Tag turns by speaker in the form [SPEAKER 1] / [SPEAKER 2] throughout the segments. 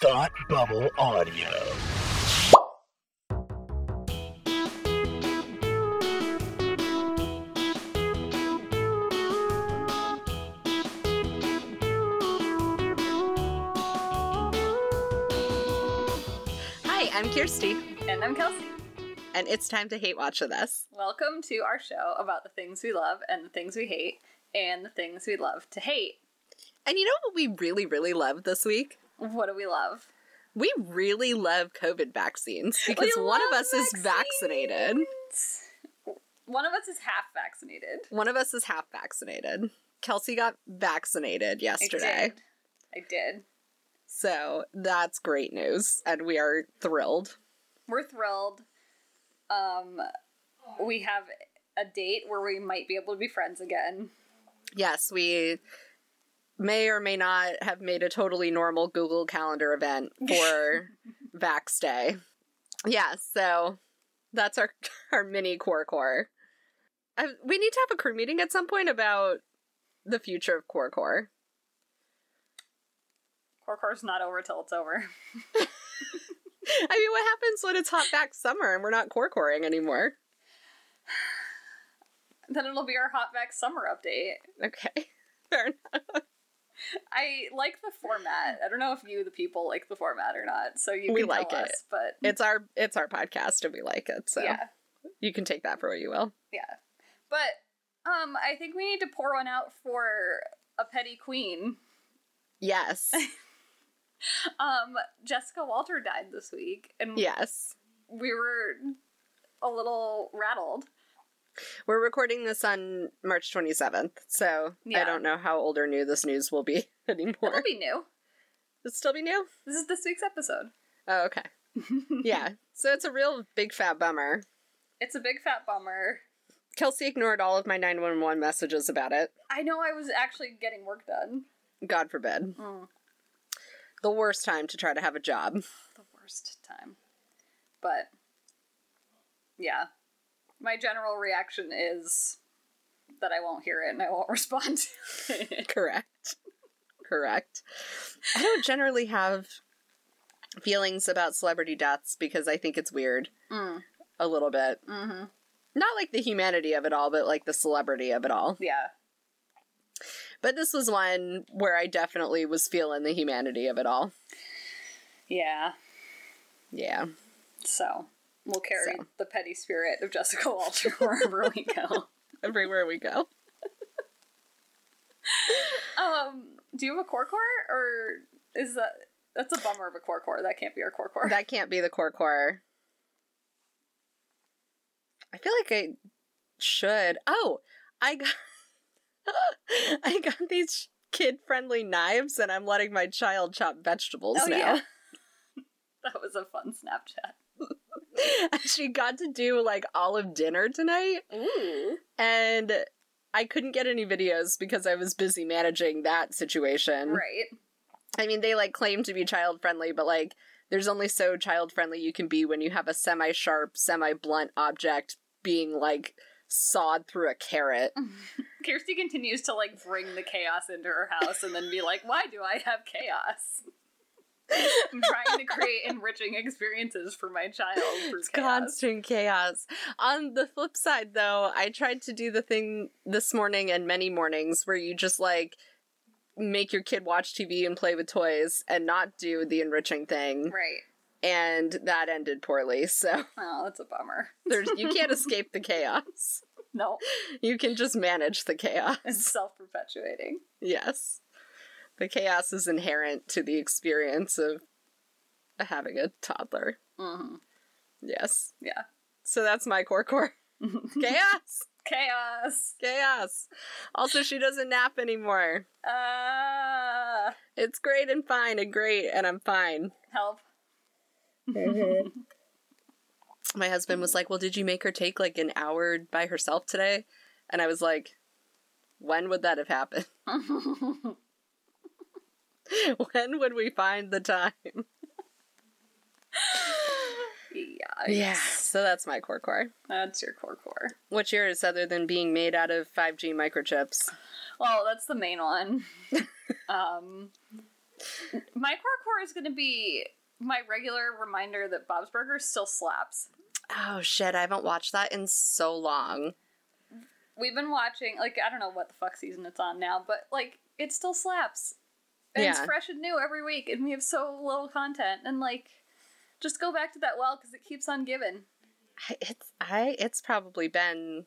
[SPEAKER 1] Thought Bubble Audio.
[SPEAKER 2] Hi, I'm Kirsty,
[SPEAKER 3] And I'm Kelsey.
[SPEAKER 2] and it's time to hate watch with us.
[SPEAKER 3] Welcome to our show about the things we love and the things we hate and the things we love to hate.
[SPEAKER 2] And you know what we really, really love this week?
[SPEAKER 3] What do we love?
[SPEAKER 2] We really love COVID vaccines because
[SPEAKER 3] We
[SPEAKER 2] one of us is vaccinated.
[SPEAKER 3] One of us is half vaccinated.
[SPEAKER 2] One of us is half vaccinated. Kelsey got vaccinated yesterday.
[SPEAKER 3] I did. I did.
[SPEAKER 2] So that's great news. And we are thrilled.
[SPEAKER 3] We're thrilled. Um, we have a date where we might be able to be friends again.
[SPEAKER 2] Yes, we may or may not have made a totally normal Google Calendar event for Vax Day. Yeah, so that's our our mini core core. I, we need to have a crew meeting at some point about the future of core core.
[SPEAKER 3] Core core's not over till it's over.
[SPEAKER 2] I mean, what happens when it's hot back summer and we're not core coring anymore?
[SPEAKER 3] Then it'll be our hot back summer update.
[SPEAKER 2] Okay.
[SPEAKER 3] I like the format. I don't know if you, the people, like the format or not. So you
[SPEAKER 2] We
[SPEAKER 3] can
[SPEAKER 2] like it.
[SPEAKER 3] us, but
[SPEAKER 2] It's our it's our podcast and we like it, so
[SPEAKER 3] yeah,
[SPEAKER 2] you can take that for what you will.
[SPEAKER 3] yeah. But um, I think we need to pour one out for a petty queen.
[SPEAKER 2] Yes,
[SPEAKER 3] Um, Jessica Walter died this week, and
[SPEAKER 2] yes.
[SPEAKER 3] we were a little rattled.
[SPEAKER 2] We're recording this on March 27th, so I don't know how old or new this news will be anymore.
[SPEAKER 3] It'll be new.
[SPEAKER 2] It'll still be new?
[SPEAKER 3] This is this week's episode.
[SPEAKER 2] Oh, okay. Yeah. So it's a real big fat bummer.
[SPEAKER 3] It's a big fat bummer.
[SPEAKER 2] Kelsey ignored all of my 911 messages about it.
[SPEAKER 3] I know I was actually getting work done.
[SPEAKER 2] God forbid.
[SPEAKER 3] Mm.
[SPEAKER 2] The worst time to try to have a job.
[SPEAKER 3] the worst time. But yeah, my general reaction is that I won't hear it and I won't respond.
[SPEAKER 2] Correct. Correct. I don't generally have feelings about celebrity deaths because I think it's weird
[SPEAKER 3] Mm.
[SPEAKER 2] a little bit.
[SPEAKER 3] Mm-hmm.
[SPEAKER 2] Not like the humanity of it all, but like the celebrity of it all.
[SPEAKER 3] Yeah.
[SPEAKER 2] But this was one where I definitely was feeling the humanity of it all.
[SPEAKER 3] Yeah.
[SPEAKER 2] Yeah.
[SPEAKER 3] So we'll carry
[SPEAKER 2] So.
[SPEAKER 3] the petty spirit of Jessica Walter wherever we go.
[SPEAKER 2] Everywhere we go.
[SPEAKER 3] Um, do you have a core core or is that that's a bummer of a core core? That can't be our core core.
[SPEAKER 2] That can't be the core core. I feel like I should. Oh, I got I got these kid friendly knives and I'm letting my child chop vegetables
[SPEAKER 3] oh
[SPEAKER 2] now.
[SPEAKER 3] yeah. that was a fun Snapchat.
[SPEAKER 2] she got to do like all of dinner tonight
[SPEAKER 3] Ooh.
[SPEAKER 2] and I couldn't get any videos because I was busy managing that situation.
[SPEAKER 3] Right.
[SPEAKER 2] I mean, they like claim to be child friendly, but like, there's only so child friendly you can be when you have a semi sharp, semi blunt object being like sawed through a carrot.
[SPEAKER 3] Kirsty continues to like bring the chaos into her house and then be like, why do I have chaos? I'm trying to create enriching experiences for my child through chaos.
[SPEAKER 2] Constant chaos. On the flip side, though, I tried to do the thing this morning and many mornings where you just like make your kid watch TV and play with toys and not do the enriching thing,
[SPEAKER 3] Right.
[SPEAKER 2] and that ended poorly. So
[SPEAKER 3] Oh, that's a bummer.
[SPEAKER 2] there's you can't escape the chaos.
[SPEAKER 3] No,
[SPEAKER 2] You can just manage the chaos.
[SPEAKER 3] it's self perpetuating.
[SPEAKER 2] Yes. The chaos is inherent to the experience of having a toddler.
[SPEAKER 3] hmm
[SPEAKER 2] Yes.
[SPEAKER 3] Yeah.
[SPEAKER 2] So that's my core core. chaos!
[SPEAKER 3] Chaos.
[SPEAKER 2] Chaos! Also, she doesn't nap anymore.
[SPEAKER 3] Uh,
[SPEAKER 2] It's great and fine and great, and I'm fine.
[SPEAKER 3] help.
[SPEAKER 2] My husband was like, Well, did you make her take like an hour by herself today? And I was like, When would that have happened? when would we find the time?
[SPEAKER 3] yeah.
[SPEAKER 2] Yeah. So that's my core core.
[SPEAKER 3] That's your core core.
[SPEAKER 2] What's yours other than being made out of 5G microchips?
[SPEAKER 3] Well, that's the main one. um, My core core is going to be my regular reminder that Bob's Burgers still slaps.
[SPEAKER 2] Oh shit, I haven't watched that in so long.
[SPEAKER 3] We've been watching, like, I don't know what the fuck season it's on now, but, like, it still slaps. And it's fresh and new every week, and we have so little content. And, like, just go back to that well because it keeps on giving.
[SPEAKER 2] It's I it's probably been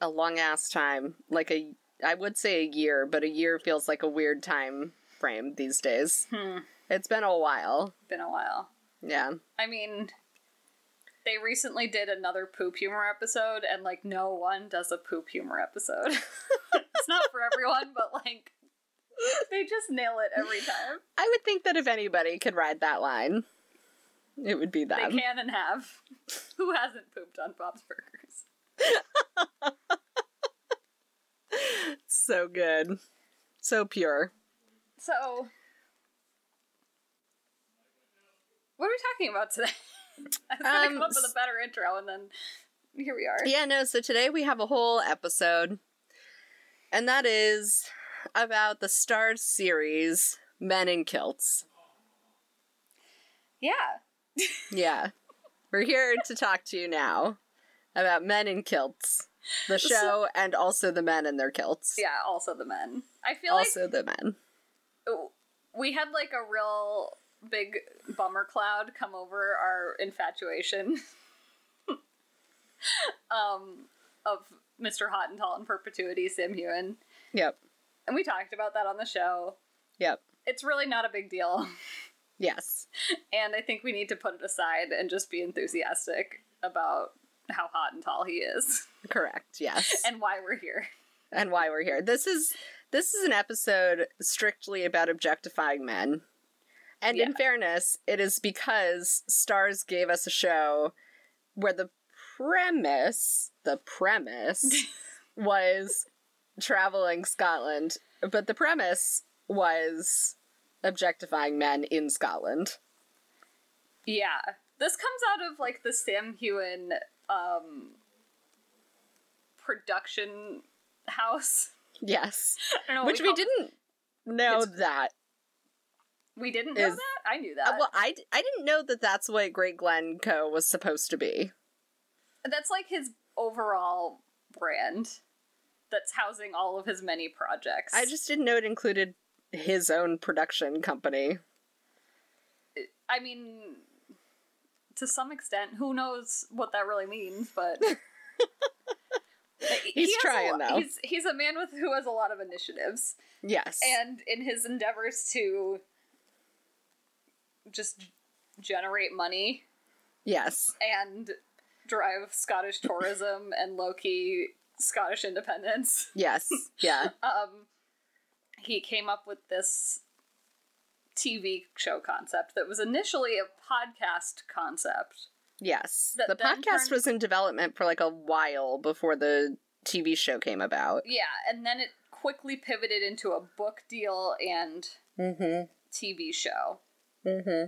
[SPEAKER 2] a long ass time. Like a I would say a year, but a year feels like a weird time frame these days.
[SPEAKER 3] Hmm.
[SPEAKER 2] It's been a while.
[SPEAKER 3] Been a while.
[SPEAKER 2] Yeah.
[SPEAKER 3] I mean, they recently did another poop humor episode, and like no one does a poop humor episode. it's not for everyone, but like they just nail it every time.
[SPEAKER 2] I would think that if anybody could ride that line, it would be
[SPEAKER 3] that
[SPEAKER 2] They
[SPEAKER 3] can and have. Who hasn't pooped on Bob's Burgers?
[SPEAKER 2] So good. So pure.
[SPEAKER 3] So, what are we talking about today? I was gonna
[SPEAKER 2] Um,
[SPEAKER 3] come up with a better intro, and then here we are.
[SPEAKER 2] Yeah, no, so today we have a whole episode, and that is about the Starz series Men in Kilts.
[SPEAKER 3] Yeah.
[SPEAKER 2] Yeah. We're here to talk to you now about Men in Kilts, the show, and also the men in their kilts.
[SPEAKER 3] Yeah. Also the men. I feel like
[SPEAKER 2] Also the men.
[SPEAKER 3] we had like a real big bummer cloud come over our infatuation um of Mr. Hot and Tall in Perpetuity, Sam Heughan.
[SPEAKER 2] Yep.
[SPEAKER 3] And we talked about that on the show.
[SPEAKER 2] Yep.
[SPEAKER 3] It's really not a big deal.
[SPEAKER 2] Yes.
[SPEAKER 3] And I think we need to put it aside and just be enthusiastic about how hot and tall he is
[SPEAKER 2] Correct. Yes.
[SPEAKER 3] and why we're here.
[SPEAKER 2] and why we're here. This is this is an episode strictly about objectifying men. And in fairness, it is because Starz gave us a show where the premise, the premise was traveling Scotland, but the premise was objectifying men in Scotland.
[SPEAKER 3] Yeah. This comes out of like the Sam Heughan um production house.
[SPEAKER 2] Yes.
[SPEAKER 3] I don't know
[SPEAKER 2] Which
[SPEAKER 3] we
[SPEAKER 2] we didn't know
[SPEAKER 3] It's-
[SPEAKER 2] that.
[SPEAKER 3] We didn't know
[SPEAKER 2] is-
[SPEAKER 3] that? I knew
[SPEAKER 2] Uh,
[SPEAKER 3] that.
[SPEAKER 2] well, I, d- I didn't know that that's what Great Glen Co. was supposed to be.
[SPEAKER 3] That's like his overall brand that's housing all of his many projects.
[SPEAKER 2] I just didn't know it included his own production company.
[SPEAKER 3] I mean to some extent, who knows what that really means, but
[SPEAKER 2] He's
[SPEAKER 3] a
[SPEAKER 2] trying,
[SPEAKER 3] lo-
[SPEAKER 2] though.
[SPEAKER 3] He's he's a man with who has a lot of initiatives.
[SPEAKER 2] Yes.
[SPEAKER 3] and in his endeavors to just generate money
[SPEAKER 2] yes.
[SPEAKER 3] and drive Scottish tourism and low key Scottish independence,
[SPEAKER 2] Yes. Yeah.
[SPEAKER 3] um, he came up with this TV show concept that was initially a podcast concept.
[SPEAKER 2] Yes. The podcast
[SPEAKER 3] turned-
[SPEAKER 2] was in development for like a while before the TV show came about.
[SPEAKER 3] Yeah, and then it quickly pivoted into a book deal and
[SPEAKER 2] Mm-hmm.
[SPEAKER 3] TV show.
[SPEAKER 2] Mm-hmm.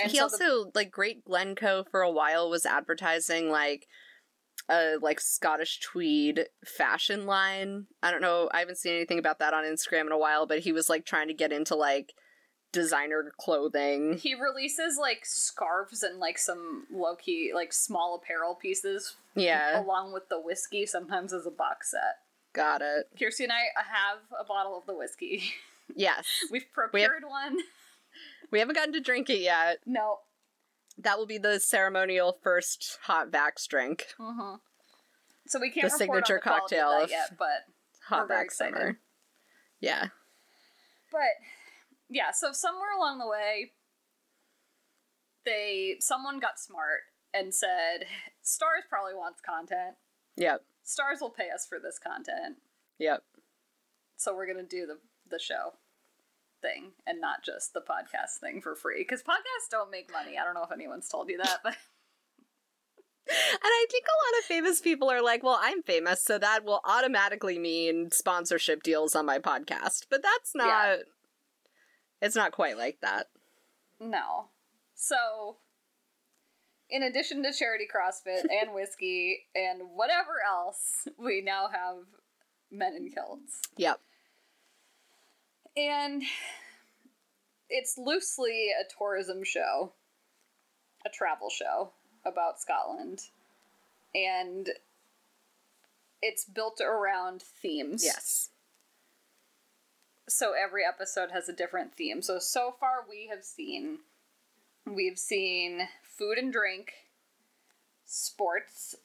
[SPEAKER 3] And
[SPEAKER 2] he
[SPEAKER 3] so the-
[SPEAKER 2] also like Great Glen Co. for a while was advertising like a like Scottish tweed fashion line. I don't know. I haven't seen anything about that on Instagram in a while, but he was like trying to get into like designer clothing.
[SPEAKER 3] He releases like scarves and like some low key like small apparel pieces
[SPEAKER 2] Yeah,
[SPEAKER 3] along with the whiskey, sometimes as a box set.
[SPEAKER 2] got it.
[SPEAKER 3] Kirsty and I have a bottle of the whiskey.
[SPEAKER 2] Yes.
[SPEAKER 3] We've procured one.
[SPEAKER 2] We haven't gotten to drink it yet.
[SPEAKER 3] No.
[SPEAKER 2] That will be the ceremonial first hot Vax drink.
[SPEAKER 3] hmm So we can't
[SPEAKER 2] The signature cocktail
[SPEAKER 3] of yet, but
[SPEAKER 2] Hot Vax summer. Yeah.
[SPEAKER 3] but yeah. So somewhere along the way, they someone got smart and said, "Starz probably wants content.
[SPEAKER 2] Yep.
[SPEAKER 3] Starz will pay us for this content."
[SPEAKER 2] Yep.
[SPEAKER 3] so we're gonna do the the show thing and not just the podcast thing for free because podcasts don't make money i don't know if anyone's told you that but
[SPEAKER 2] And I think a lot of famous people are like, well, I'm famous, so that will automatically mean sponsorship deals on my podcast. But that's not.
[SPEAKER 3] Yeah.
[SPEAKER 2] It's not quite like that.
[SPEAKER 3] no so in addition to charity crossfit and whiskey and whatever else we now have men in kilts
[SPEAKER 2] Yep.
[SPEAKER 3] And it's loosely a tourism show, a travel show about Scotland. And it's built around themes.
[SPEAKER 2] Yes.
[SPEAKER 3] So every episode has a different theme. So so far we have seen we've seen food and drink, sports,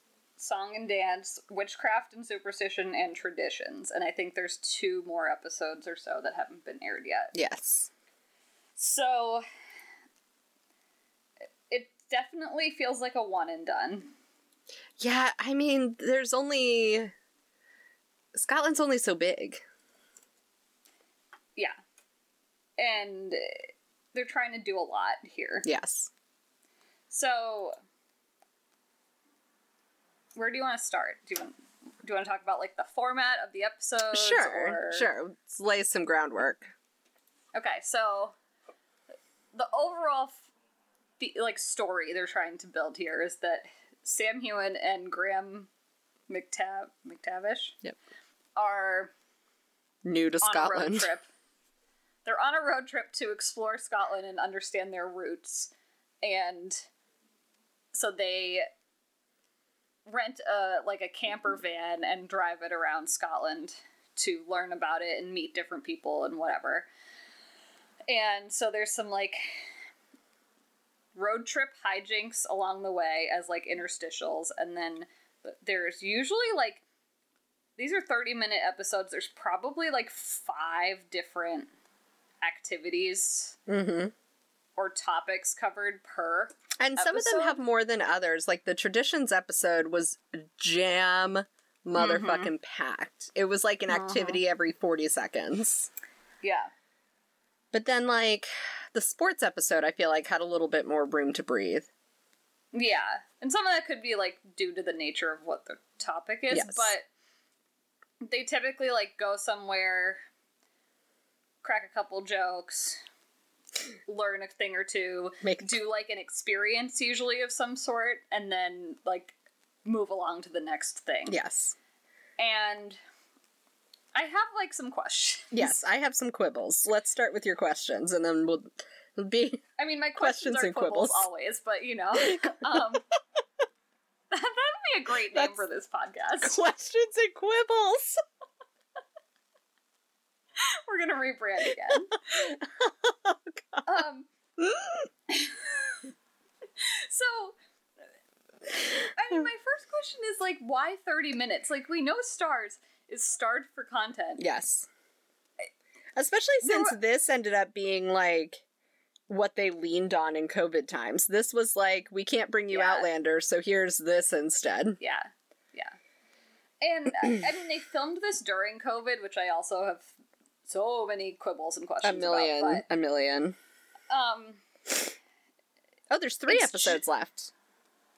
[SPEAKER 3] song and dance, witchcraft and superstition, and traditions. And I think there's two more episodes or so that haven't been aired yet.
[SPEAKER 2] Yes.
[SPEAKER 3] So it definitely feels like a one and done.
[SPEAKER 2] Yeah, I mean, there's only Scotland's only so big.
[SPEAKER 3] Yeah. And they're trying to do a lot here.
[SPEAKER 2] Yes.
[SPEAKER 3] So where do you want to start? Do you want do you want to talk about like the format of the episodes?
[SPEAKER 2] Sure.
[SPEAKER 3] or-
[SPEAKER 2] Sure. Let's lay some groundwork.
[SPEAKER 3] Okay, so the overall f- the, like story they're trying to build here is that Sam Heughan and Graham McTav McTavish
[SPEAKER 2] Yep.
[SPEAKER 3] are
[SPEAKER 2] New to
[SPEAKER 3] on a road
[SPEAKER 2] Scotland.
[SPEAKER 3] trip. They're on a road trip to explore Scotland and understand their roots. And so they rent a like a camper van and drive it around Scotland to learn about it and meet different people and whatever. And so there's some like road trip hijinks along the way as like interstitials and then there's usually like these are 30 minute episodes there's probably like five different activities
[SPEAKER 2] Mm-hmm.
[SPEAKER 3] Or topics covered per
[SPEAKER 2] And some of them have more than others. Like the traditions episode was jam motherfucking mm-hmm. packed. It was like an uh-huh. activity every 40 seconds.
[SPEAKER 3] yeah
[SPEAKER 2] But then like the sports episode I feel like had a little bit more room to breathe.
[SPEAKER 3] yeah and some of that could be like due to the nature of what the topic is
[SPEAKER 2] Yes.
[SPEAKER 3] but they typically like go somewhere crack a couple jokes learn a thing or two
[SPEAKER 2] Make
[SPEAKER 3] do like an experience usually of some sort and then like move along to the next thing
[SPEAKER 2] Yes.
[SPEAKER 3] and i have like some questions
[SPEAKER 2] Yes, I have some quibbles. Let's start with your questions and then we'll be
[SPEAKER 3] i mean my questions,
[SPEAKER 2] Questions
[SPEAKER 3] are
[SPEAKER 2] and
[SPEAKER 3] quibbles,
[SPEAKER 2] quibbles.
[SPEAKER 3] always but you know um that would be a great name
[SPEAKER 2] That's-
[SPEAKER 3] for this podcast
[SPEAKER 2] questions and quibbles.
[SPEAKER 3] we're gonna rebrand again
[SPEAKER 2] Oh,
[SPEAKER 3] um so I mean, my first question is like, why 30 minutes? Like, we know Starz is starred for content.
[SPEAKER 2] Yes. Especially since this ended up being like what they leaned on in COVID times. This was like, we can't bring you
[SPEAKER 3] Yeah.
[SPEAKER 2] Outlander, so here's this instead.
[SPEAKER 3] Yeah, yeah. And uh, I mean, they filmed this during COVID, which I also have so many quibbles and questions.
[SPEAKER 2] A million.
[SPEAKER 3] about.
[SPEAKER 2] a million.
[SPEAKER 3] Um,
[SPEAKER 2] Oh, there's three episodes left.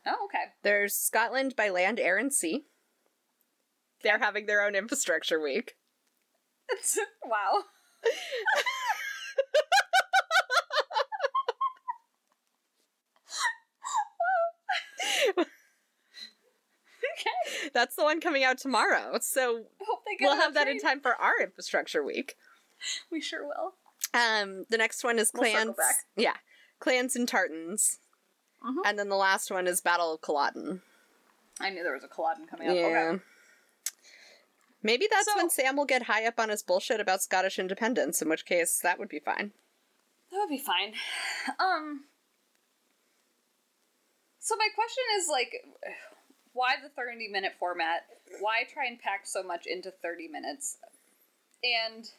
[SPEAKER 3] oh, okay.
[SPEAKER 2] There's Scotland by land, air, and sea. They're having their own infrastructure week.
[SPEAKER 3] wow. okay.
[SPEAKER 2] That's the one coming out tomorrow. So we'll have that in time for our infrastructure week.
[SPEAKER 3] We sure will.
[SPEAKER 2] Um, the next one is
[SPEAKER 3] We'll
[SPEAKER 2] clans.
[SPEAKER 3] back.
[SPEAKER 2] Yeah, clans and tartans,
[SPEAKER 3] Mhm.
[SPEAKER 2] and then the last one is Battle of Culloden.
[SPEAKER 3] I knew there was a Culloden coming up.
[SPEAKER 2] Yeah.
[SPEAKER 3] Okay.
[SPEAKER 2] Maybe that's
[SPEAKER 3] So-
[SPEAKER 2] when Sam will get high up on his bullshit about Scottish independence, in which case that would be fine.
[SPEAKER 3] That would be fine. Um. So my question is like, why the thirty minute format? Why try and pack so much into thirty minutes? And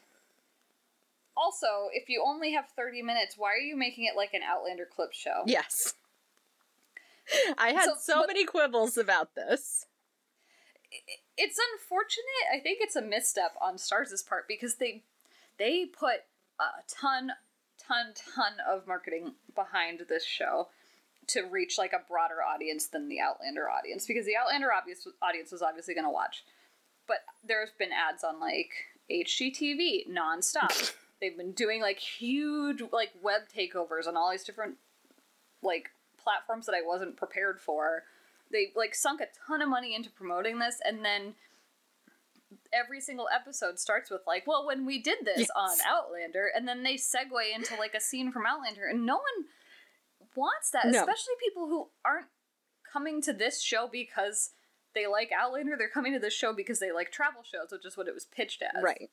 [SPEAKER 3] also, if you only have thirty minutes, why are you making it like an Outlander clip show?
[SPEAKER 2] Yes. I had
[SPEAKER 3] So-
[SPEAKER 2] so,
[SPEAKER 3] but-
[SPEAKER 2] many quibbles about this.
[SPEAKER 3] It's unfortunate. I think it's a misstep on Starz' part because they they put a ton, ton, ton of marketing behind this show to reach like a broader audience than the Outlander audience because the Outlander obvious audience was obviously going to watch, but there's been ads on like HGTV nonstop. They've been doing like huge like web takeovers on all these different like platforms that I wasn't prepared for. They like sunk a ton of money into promoting this and then every single episode starts with like, well, when we did this
[SPEAKER 2] Yes.
[SPEAKER 3] on Outlander, and then they segue into like a scene from Outlander, and no one wants that,
[SPEAKER 2] No.
[SPEAKER 3] especially people who aren't coming to this show because they like Outlander. They're coming to this show because they like travel shows, which is what it was pitched as.
[SPEAKER 2] Right.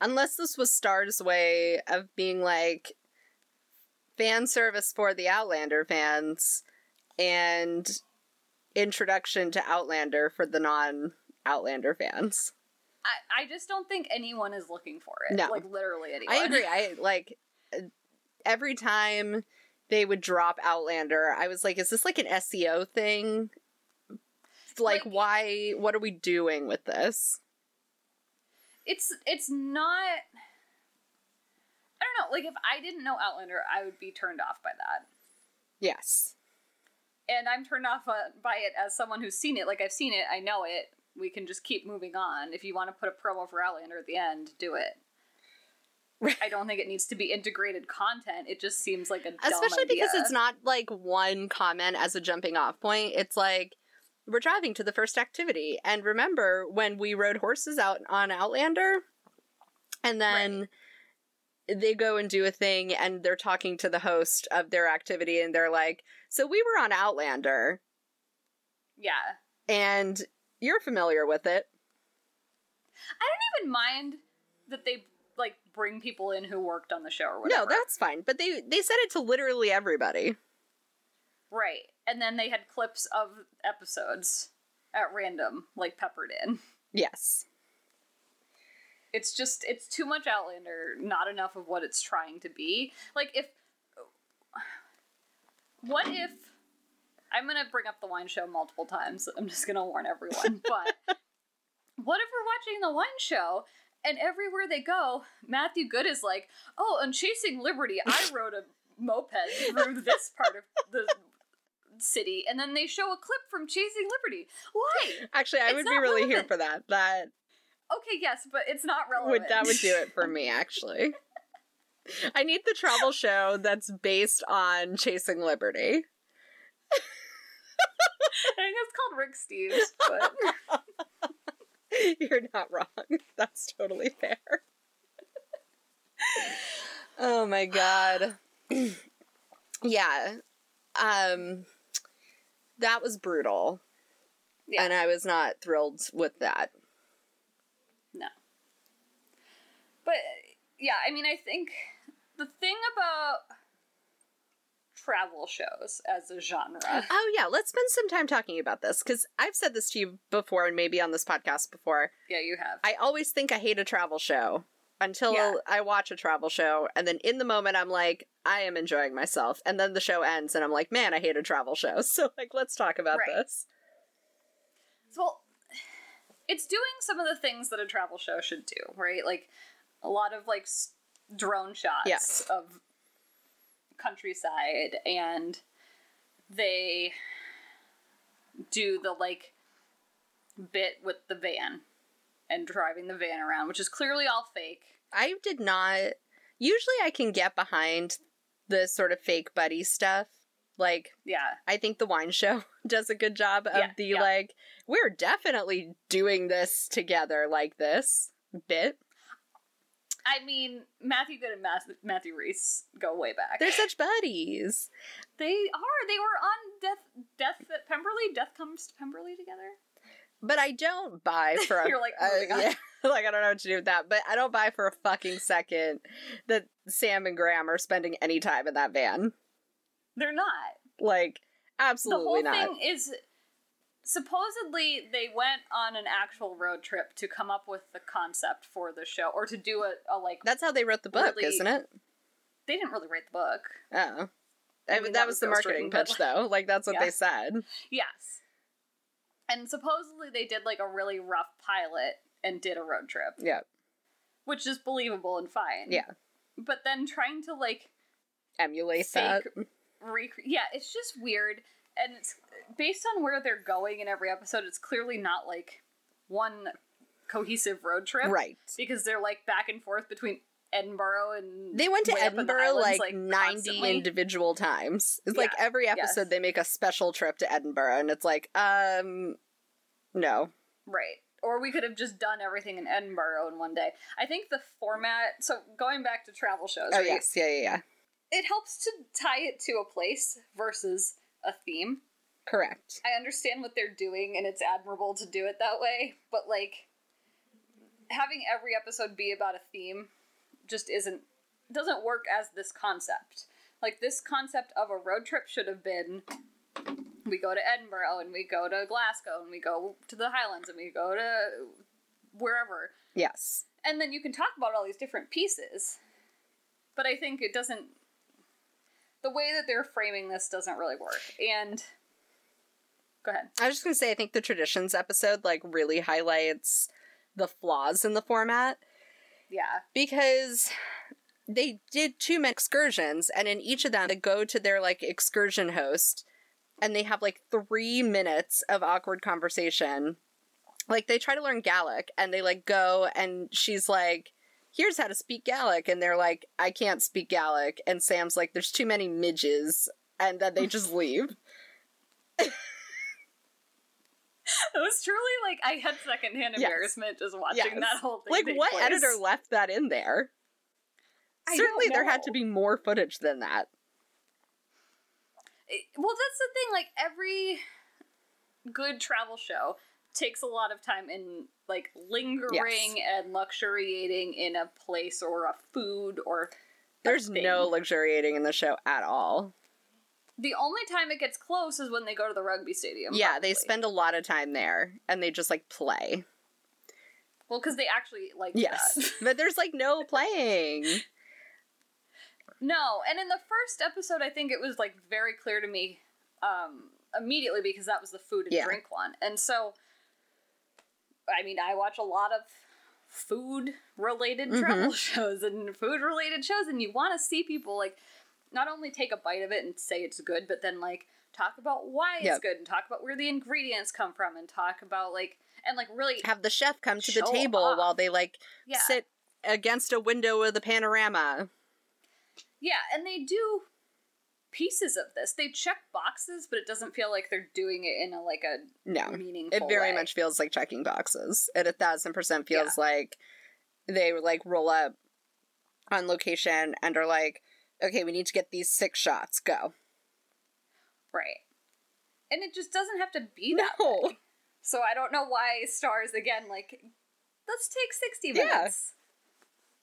[SPEAKER 2] Unless this was Starz's way of being like fan service for the Outlander fans and introduction to Outlander for the non Outlander fans.
[SPEAKER 3] I, I just don't think anyone is looking for it.
[SPEAKER 2] No.
[SPEAKER 3] Like literally anyone.
[SPEAKER 2] I agree. I like every time they would drop Outlander, I was like, is this like an SEO thing? Like,
[SPEAKER 3] Like-
[SPEAKER 2] why? What are we doing with this?
[SPEAKER 3] It's it's not I don't know, like if I didn't know Outlander, I would be turned off by that.
[SPEAKER 2] Yes.
[SPEAKER 3] And I'm turned off uh, by it as someone who's seen it. Like I've seen it, I know it. We can just keep moving on. If you want to put a promo for Outlander at the end, do it. I don't think it needs to be integrated content. It just seems like a dumb
[SPEAKER 2] especially because it's not like one comment as a jumping off point it's like we're driving to the first activity. And remember when we rode horses out on outlander? And then they go and do a thing and they're talking to the host of their activity and they're like so we were on outlander.
[SPEAKER 3] Yeah.
[SPEAKER 2] and you're familiar with it.
[SPEAKER 3] I don't even mind that they like bring people in who worked on the show or whatever.
[SPEAKER 2] no that's fine. But they they said it to literally everybody.
[SPEAKER 3] Right. And then they had clips of episodes at random, like peppered in.
[SPEAKER 2] yes
[SPEAKER 3] It's just, it's too much Outlander, not enough of what it's trying to be. Like, if. What if. I'm gonna bring up the wine show multiple times. I'm just gonna warn everyone. But what if we're watching the wine show and everywhere they go, Matthew Goode is like, "Oh, on Chasing Liberty, I rode a moped through this part of the city," and then they show a clip from Chasing Liberty. Why?
[SPEAKER 2] actually i
[SPEAKER 3] It's
[SPEAKER 2] would be really here for that that
[SPEAKER 3] Okay, yes, but it's not relevant.
[SPEAKER 2] would that would do it for me actually. I need the travel show that's based on chasing liberty.
[SPEAKER 3] I think it's called Rick Steves, but
[SPEAKER 2] You're not wrong. That's totally fair. oh my god. yeah. Um that was brutal
[SPEAKER 3] yeah,
[SPEAKER 2] and I was not thrilled with that.
[SPEAKER 3] no. But yeah, I mean, I think the thing about travel shows as a genre,
[SPEAKER 2] Oh yeah, let's spend some time talking about this cuz I've said this to you before and maybe on this podcast before.
[SPEAKER 3] yeah, you have.
[SPEAKER 2] I always think I hate a travel show until
[SPEAKER 3] Yeah.
[SPEAKER 2] I watch a travel show, and then in the moment I'm like, I am enjoying myself, and then the show ends, and I'm like, man, I hate a travel show. So like, let's talk about
[SPEAKER 3] Right.
[SPEAKER 2] this.
[SPEAKER 3] Well, it's doing some of the things that a travel show should do, right? Like a lot of like s- drone shots
[SPEAKER 2] Yes.
[SPEAKER 3] of countryside, and they do the like bit with the van and driving the van around, which is clearly all fake.
[SPEAKER 2] I did not. Usually, I can get behind the sort of fake buddy stuff. Like,
[SPEAKER 3] Yeah,
[SPEAKER 2] I think the wine show does a good job of
[SPEAKER 3] Yeah,
[SPEAKER 2] the
[SPEAKER 3] yeah.
[SPEAKER 2] like, we're definitely doing this together like this bit.
[SPEAKER 3] I mean Matthew Goode and Matthew Rhys go way back.
[SPEAKER 2] They're such buddies.
[SPEAKER 3] they are. They were on Death Death at Pemberley. Death comes to Pemberley together.
[SPEAKER 2] But I don't buy for a
[SPEAKER 3] You're like,
[SPEAKER 2] uh,
[SPEAKER 3] moving on.
[SPEAKER 2] yeah, like I don't know what to do with that. But I don't buy for a fucking second that Sam and Graham are spending any time in that van.
[SPEAKER 3] They're not.
[SPEAKER 2] Like absolutely the
[SPEAKER 3] whole
[SPEAKER 2] not.
[SPEAKER 3] thing is supposedly they went on an actual road trip to come up with the concept for the show or to do a, a like
[SPEAKER 2] That's how they wrote the book,
[SPEAKER 3] really-
[SPEAKER 2] isn't it?
[SPEAKER 3] they didn't really write the book
[SPEAKER 2] Oh. I mean, that,
[SPEAKER 3] that
[SPEAKER 2] was
[SPEAKER 3] was
[SPEAKER 2] the marketing pitch, though. Like that's what
[SPEAKER 3] Yeah.
[SPEAKER 2] they said.
[SPEAKER 3] yes and supposedly they did like a really rough pilot and did a road trip
[SPEAKER 2] Yeah,
[SPEAKER 3] which is believable and fine
[SPEAKER 2] yeah.
[SPEAKER 3] but then trying to like
[SPEAKER 2] Emulate
[SPEAKER 3] Fake
[SPEAKER 2] that.
[SPEAKER 3] recreate yeah it's just weird and it's based on where they're going in every episode it's clearly not like one cohesive road trip
[SPEAKER 2] Right.
[SPEAKER 3] because they're like back and forth between Edinburgh and
[SPEAKER 2] They went to
[SPEAKER 3] the
[SPEAKER 2] Edinburgh
[SPEAKER 3] Highlands,
[SPEAKER 2] like, 90
[SPEAKER 3] constantly.
[SPEAKER 2] individual times. It's like every episode
[SPEAKER 3] yes.
[SPEAKER 2] they make a special trip to Edinburgh, and it's like, um, no.
[SPEAKER 3] right or we could have just done everything in Edinburgh in one day. I think the format. So going back to travel shows,
[SPEAKER 2] Oh
[SPEAKER 3] right?
[SPEAKER 2] yes, yeah, yeah, yeah.
[SPEAKER 3] it helps to tie it to a place versus a theme.
[SPEAKER 2] Correct.
[SPEAKER 3] I understand what they're doing, and it's admirable to do it that way. But like having every episode be about a theme just isn't doesn't work as this concept. Like this concept of a road trip should have been we go to Edinburgh and we go to Glasgow and we go to the Highlands and we go to wherever.
[SPEAKER 2] Yes.
[SPEAKER 3] And then you can talk about all these different pieces. But I think it doesn't the way that they're framing this doesn't really work. And go ahead.
[SPEAKER 2] I was just gonna say I think the traditions episode like really highlights the flaws in the format
[SPEAKER 3] Yeah.
[SPEAKER 2] because they did two excursions and in each of them they go to their like excursion host and they have like three minutes of awkward conversation like they try to learn gaelic and they like go and she's like here's how to speak gaelic and they're like i can't speak gaelic and sam's like there's too many midges and then they just leave
[SPEAKER 3] It was truly like I had secondhand
[SPEAKER 2] Yes.
[SPEAKER 3] embarrassment just watching
[SPEAKER 2] Yes.
[SPEAKER 3] that whole thing.
[SPEAKER 2] like what
[SPEAKER 3] place.
[SPEAKER 2] editor left that in there
[SPEAKER 3] I
[SPEAKER 2] certainly there had to be more footage than that
[SPEAKER 3] It- Well, that's the thing. Like every good travel show takes a lot of time in like lingering and luxuriating in a place or a food or.
[SPEAKER 2] there's
[SPEAKER 3] thing.
[SPEAKER 2] no luxuriating in the show at all
[SPEAKER 3] The only time it gets close is when they go to the rugby stadium.
[SPEAKER 2] yeah they spend a lot of time there and they just like play
[SPEAKER 3] well because they actually like
[SPEAKER 2] yes
[SPEAKER 3] that.
[SPEAKER 2] but there's like no playing
[SPEAKER 3] No, and in the first episode, I think it was like very clear to me um, immediately because that was the food and
[SPEAKER 2] Yeah.
[SPEAKER 3] drink one, and so I mean, I watch a lot of food related
[SPEAKER 2] Mhm.
[SPEAKER 3] travel shows and food related shows, and you want to see people like not only take a bite of it and say it's good, but then like talk about why it's
[SPEAKER 2] Yep.
[SPEAKER 3] good and talk about where the ingredients come from and talk about like and like really
[SPEAKER 2] have the chef come to the table
[SPEAKER 3] off.
[SPEAKER 2] while they like
[SPEAKER 3] yeah
[SPEAKER 2] sit against a window of the panorama
[SPEAKER 3] Yeah, and they do pieces of this. They check boxes, but it doesn't feel like they're doing it in a like a
[SPEAKER 2] no
[SPEAKER 3] meaningful.
[SPEAKER 2] it very
[SPEAKER 3] way.
[SPEAKER 2] much feels like checking boxes it a thousand percent feels like they like roll up on location and are like okay we need to get these six shots go
[SPEAKER 3] right, and it just doesn't have to be that
[SPEAKER 2] No.
[SPEAKER 3] way. So I don't know why Starz again like let's take sixty
[SPEAKER 2] Yeah.
[SPEAKER 3] minutes.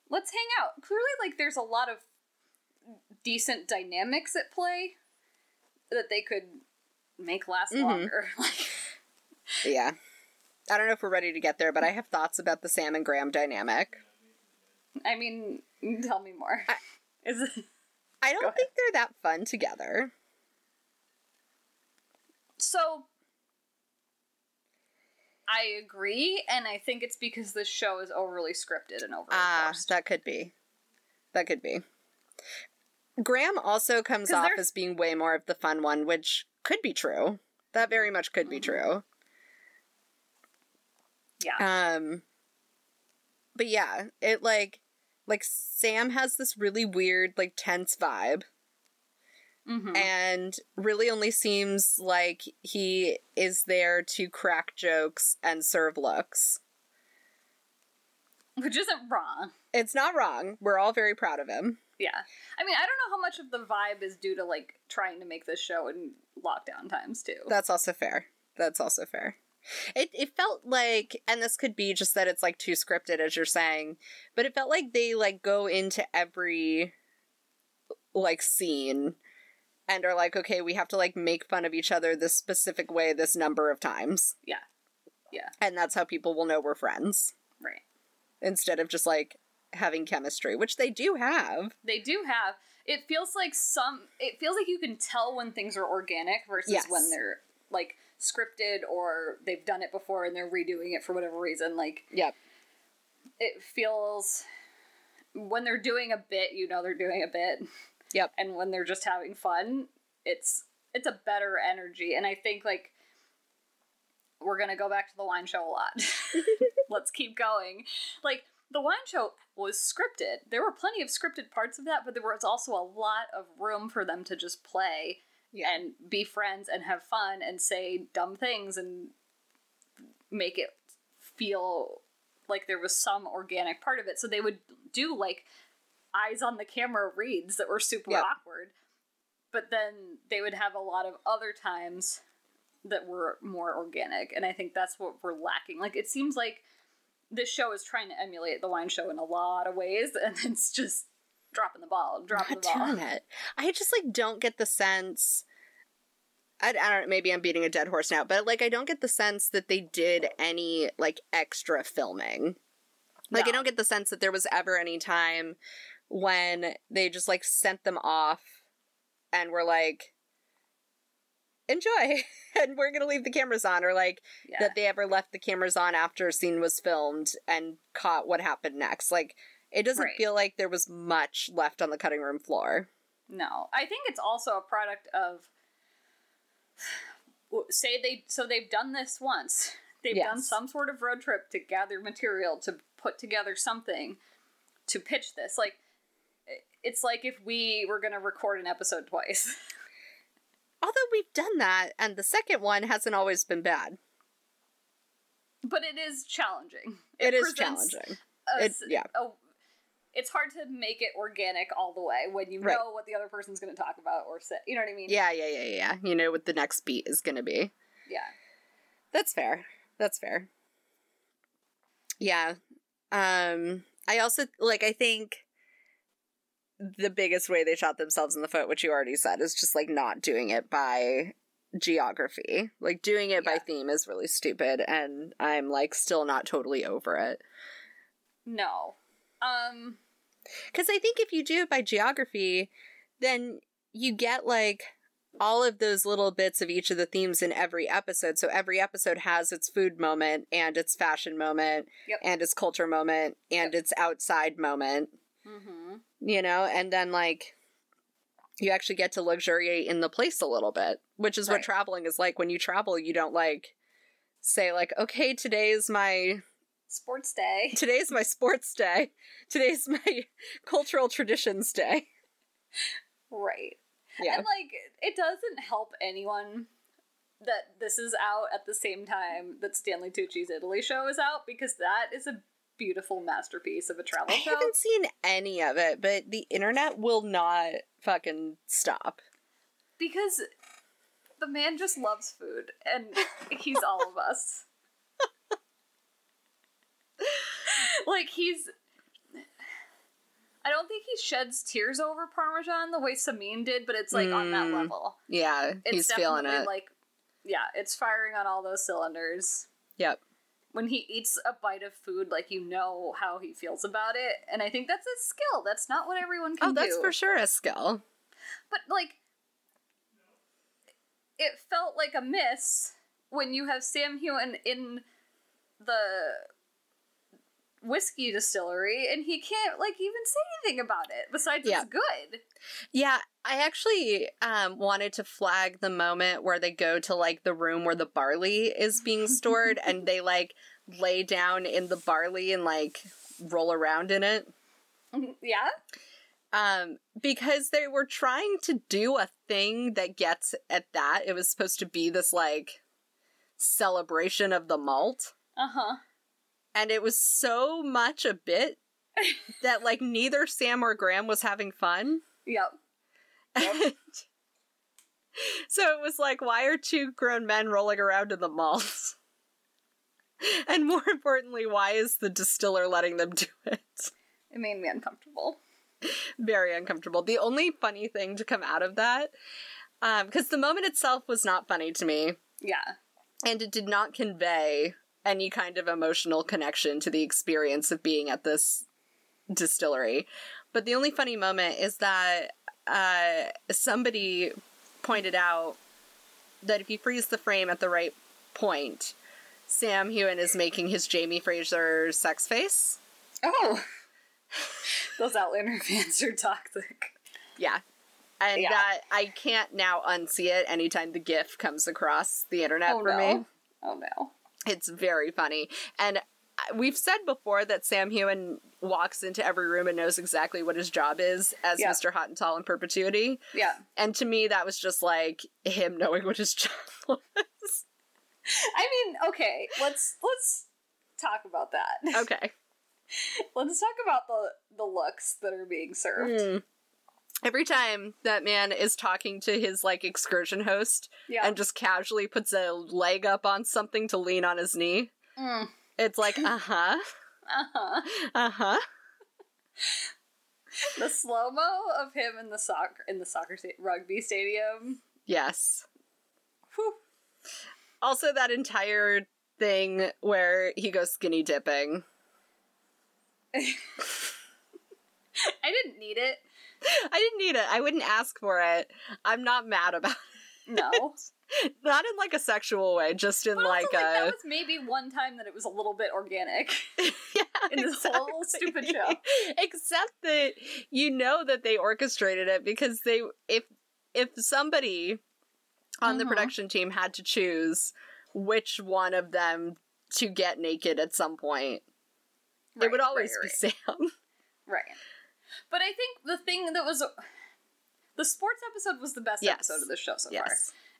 [SPEAKER 3] Let's hang out. Clearly, like there's a lot of decent dynamics at play that they could make last
[SPEAKER 2] Mhm.
[SPEAKER 3] longer. Like,
[SPEAKER 2] yeah i don't know if we're ready to get there but i have thoughts about the sam and graham dynamic
[SPEAKER 3] I mean, tell me more.
[SPEAKER 2] I-
[SPEAKER 3] Is it?
[SPEAKER 2] I don't think they're that fun together
[SPEAKER 3] So I agree, and I think it's because this show is overly scripted and overly
[SPEAKER 2] Ah,
[SPEAKER 3] forced.
[SPEAKER 2] that could be. That could be. Graham also comes off
[SPEAKER 3] there's-
[SPEAKER 2] as being way more of the fun one, which could be true. That very much could be
[SPEAKER 3] Mhm.
[SPEAKER 2] true.
[SPEAKER 3] Yeah.
[SPEAKER 2] Um but yeah, it like like Sam has this really weird like tense vibe
[SPEAKER 3] Mhm.
[SPEAKER 2] and really only seems like he is there to crack jokes and serve looks.
[SPEAKER 3] Which isn't wrong.
[SPEAKER 2] It's not wrong. We're all very proud of him.
[SPEAKER 3] Yeah. I mean, I don't know how much of the vibe is due to like trying to make this show in lockdown times too.
[SPEAKER 2] That's also fair. That's also fair. It it felt like and this could be just that it's like too scripted as you're saying, but it felt like they like go into every like scene and are like, okay, we have to like make fun of each other this specific way this number of times.
[SPEAKER 3] Yeah. Yeah.
[SPEAKER 2] And that's how people will know we're friends
[SPEAKER 3] right.
[SPEAKER 2] instead of just like having chemistry, which they do have.
[SPEAKER 3] They do have it feels like some it feels like you can tell when things are organic versus
[SPEAKER 2] Yes.
[SPEAKER 3] when they're like scripted or they've done it before and they're redoing it for whatever reason like
[SPEAKER 2] Yep.
[SPEAKER 3] it feels when they're doing a bit you know they're doing a bit.
[SPEAKER 2] Yep.
[SPEAKER 3] and when they're just having fun it's it's a better energy. And i think like we're gonna go back to the wine show a lot. Let's keep going. Like the wine show was scripted. There were plenty of scripted parts of that but there was also a lot of room for them to just play
[SPEAKER 2] Yeah.
[SPEAKER 3] and be friends and have fun and say dumb things and make it feel like there was some organic part of it. So they would do like eyes on the camera reads that were super
[SPEAKER 2] Yep.
[SPEAKER 3] awkward. But then they would have a lot of other times that were more organic. And I think that's what we're lacking. Like it seems like this show is trying to emulate the wine show in a lot of ways, and it's just dropping the ball, dropping the ball.
[SPEAKER 2] damn it. I just like don't get the sense. I, I don't. Maybe I'm beating a dead horse now, but like I don't get the sense that they did any like extra filming. Like I don't get the sense that there was ever any time when they just like sent them off and were like, enjoy, and we're gonna leave the cameras on, or like
[SPEAKER 3] Yeah.
[SPEAKER 2] that they ever left the cameras on after a scene was filmed and caught what happened next. Like it doesn't
[SPEAKER 3] Right.
[SPEAKER 2] feel like there was much left on the cutting room floor.
[SPEAKER 3] No, I think it's also a product of say they so they've done this once. They've done some sort of road trip to gather material to put together something to pitch this. Like it's like if we were going to record an episode twice.
[SPEAKER 2] Although we've done that, and the second one hasn't always been bad.
[SPEAKER 3] but it is challenging.
[SPEAKER 2] it is challenging.
[SPEAKER 3] a
[SPEAKER 2] It- yeah.
[SPEAKER 3] a- it's hard to make it organic all the way when you
[SPEAKER 2] Right.
[SPEAKER 3] know what the other person's going to talk about or say. You know what I mean?
[SPEAKER 2] Yeah, yeah, yeah, yeah. You know what the next beat is going to be.
[SPEAKER 3] Yeah.
[SPEAKER 2] That's fair. That's fair. Yeah. Um I also like I think the biggest way they shot themselves in the foot, which you already said, is just like not doing it by geography. Like doing it by theme is really stupid and I'm like still not totally over it.
[SPEAKER 3] No. Um.
[SPEAKER 2] Cuz I think if you do it by geography, then you get like all of those little bits of each of the themes in every episode. So every episode has its food moment and its fashion moment
[SPEAKER 3] Yep.
[SPEAKER 2] and its culture moment and its outside moment,
[SPEAKER 3] Mm-hmm.
[SPEAKER 2] you know, and then like you actually get to luxuriate in the place a little bit, which is what traveling is like. When you travel, you don't like say like, okay, today is my
[SPEAKER 3] Sports day.
[SPEAKER 2] today's my sports day. Today's my cultural traditions day.
[SPEAKER 3] Right.
[SPEAKER 2] Yeah.
[SPEAKER 3] And like it doesn't help anyone that this is out at the same time that Stanley Tucci's Italy show is out because that is a beautiful masterpiece of a travel
[SPEAKER 2] I
[SPEAKER 3] show.
[SPEAKER 2] I haven't seen any of it, but the internet will not fucking stop.
[SPEAKER 3] Because the man just loves food and he's all of us. like he's I don't think he sheds tears over Parmesan the way Samin did, but it's like on that
[SPEAKER 2] Mm.
[SPEAKER 3] level.
[SPEAKER 2] Yeah,
[SPEAKER 3] It's
[SPEAKER 2] he's feeling it.
[SPEAKER 3] like yeah, it's firing on all those cylinders.
[SPEAKER 2] yep.
[SPEAKER 3] When he eats a bite of food, like you know how he feels about it, and I think that's a skill. That's not what everyone can do.
[SPEAKER 2] Oh, that's
[SPEAKER 3] do.
[SPEAKER 2] for sure a skill.
[SPEAKER 3] But like, it felt like a miss when you have Sam Heughan in the whiskey distillery and he can't like even say anything about it besides
[SPEAKER 2] Yeah.
[SPEAKER 3] it's good.
[SPEAKER 2] Yeah, I actually um, wanted to flag the moment where they go to like the room where the barley is being stored and they like lay down in the barley and like roll around in it.
[SPEAKER 3] yeah?
[SPEAKER 2] Um, because they were trying to do a thing that gets at that. It was supposed to be this like celebration of the malt.
[SPEAKER 3] Uh-huh.
[SPEAKER 2] And it was so much a bit that like neither Sam or Graham was having fun.
[SPEAKER 3] Yep. Yep.
[SPEAKER 2] So it was like, why are two grown men rolling around in the malls? And more importantly, why is the distiller letting them do it?
[SPEAKER 3] It made me uncomfortable.
[SPEAKER 2] Very uncomfortable. The only funny thing to come out of that, um, because the moment itself was not funny to me,
[SPEAKER 3] Yeah.
[SPEAKER 2] and it did not convey any kind of emotional connection to the experience of being at this distillery. But the only funny moment is that uh, somebody pointed out that if you freeze the frame at the right point, Sam Heughan is making his Jamie Fraser sex face.
[SPEAKER 3] Oh. Those Outlander fans are toxic.
[SPEAKER 2] Yeah. And
[SPEAKER 3] Yeah.
[SPEAKER 2] that I can't now unsee it anytime the GIF comes across the internet
[SPEAKER 3] oh
[SPEAKER 2] for
[SPEAKER 3] no.
[SPEAKER 2] me.
[SPEAKER 3] Oh no.
[SPEAKER 2] It's very funny. And uh, we've said before that Sam Heughan walks into every room and knows exactly what his job is as
[SPEAKER 3] Yeah.
[SPEAKER 2] Mr. Hot and Tall in perpetuity.
[SPEAKER 3] Yeah.
[SPEAKER 2] And to me, that was just like him knowing what his job was.
[SPEAKER 3] I mean, okay, let's let's talk about that.
[SPEAKER 2] Okay.
[SPEAKER 3] Let's talk about the the looks that are being served.
[SPEAKER 2] Mm. Every time that man is talking to his like excursion host
[SPEAKER 3] Yeah.
[SPEAKER 2] and just casually puts a leg up on something to lean on his knee,
[SPEAKER 3] Mm.
[SPEAKER 2] it's like, uh huh,
[SPEAKER 3] Uh-huh.
[SPEAKER 2] uh huh.
[SPEAKER 3] The slow mo of him in the soccer in the soccer sta- rugby stadium.
[SPEAKER 2] Yes.
[SPEAKER 3] Whew.
[SPEAKER 2] Also, that entire thing where he goes skinny dipping.
[SPEAKER 3] I didn't need it.
[SPEAKER 2] I didn't need it. I wouldn't ask for it. I'm not mad about it. No. Not in like a sexual way, just in like
[SPEAKER 3] like, that
[SPEAKER 2] a.
[SPEAKER 3] was maybe one time that it was a little bit organic.
[SPEAKER 2] yeah,
[SPEAKER 3] in this whole stupid show.
[SPEAKER 2] Except that you know that they orchestrated it because they if if somebody on the
[SPEAKER 3] Mhm.
[SPEAKER 2] production team had to choose which one of them to get naked at some point, it would always
[SPEAKER 3] right,
[SPEAKER 2] be
[SPEAKER 3] right.
[SPEAKER 2] Sam.
[SPEAKER 3] Right. But I think the thing that was the sports episode was the best
[SPEAKER 2] Yes.
[SPEAKER 3] episode of the show so far.